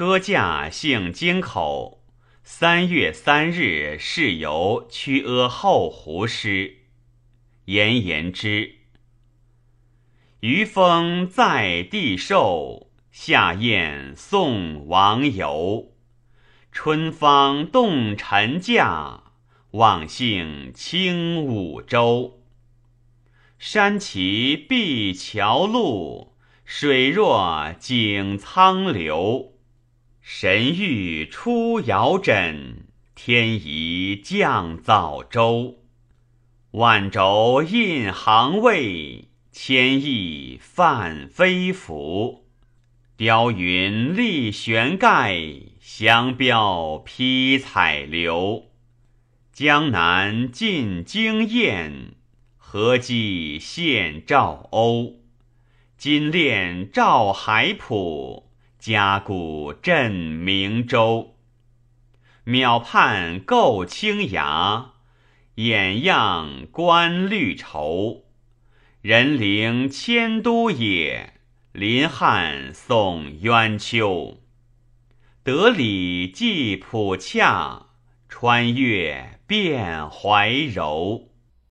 车驾幸京口。三月三日是游曲阿后胡诗。言言之。余风在地寿，夏宴送王游。春芳动陈驾，望幸清五洲。山齐碧桥路，水若景苍流。神欲出遥枕，天疑降早舟。万轴印行位。千亿泛飞浮，雕云立悬盖，香标披彩流。江南尽惊艳，何计献赵欧？金链照海浦，甲骨振明州。渺盼构青崖，掩样观绿绸。人灵迁都也，临汉送渊秋。得礼寄浦洽，穿越遍怀柔。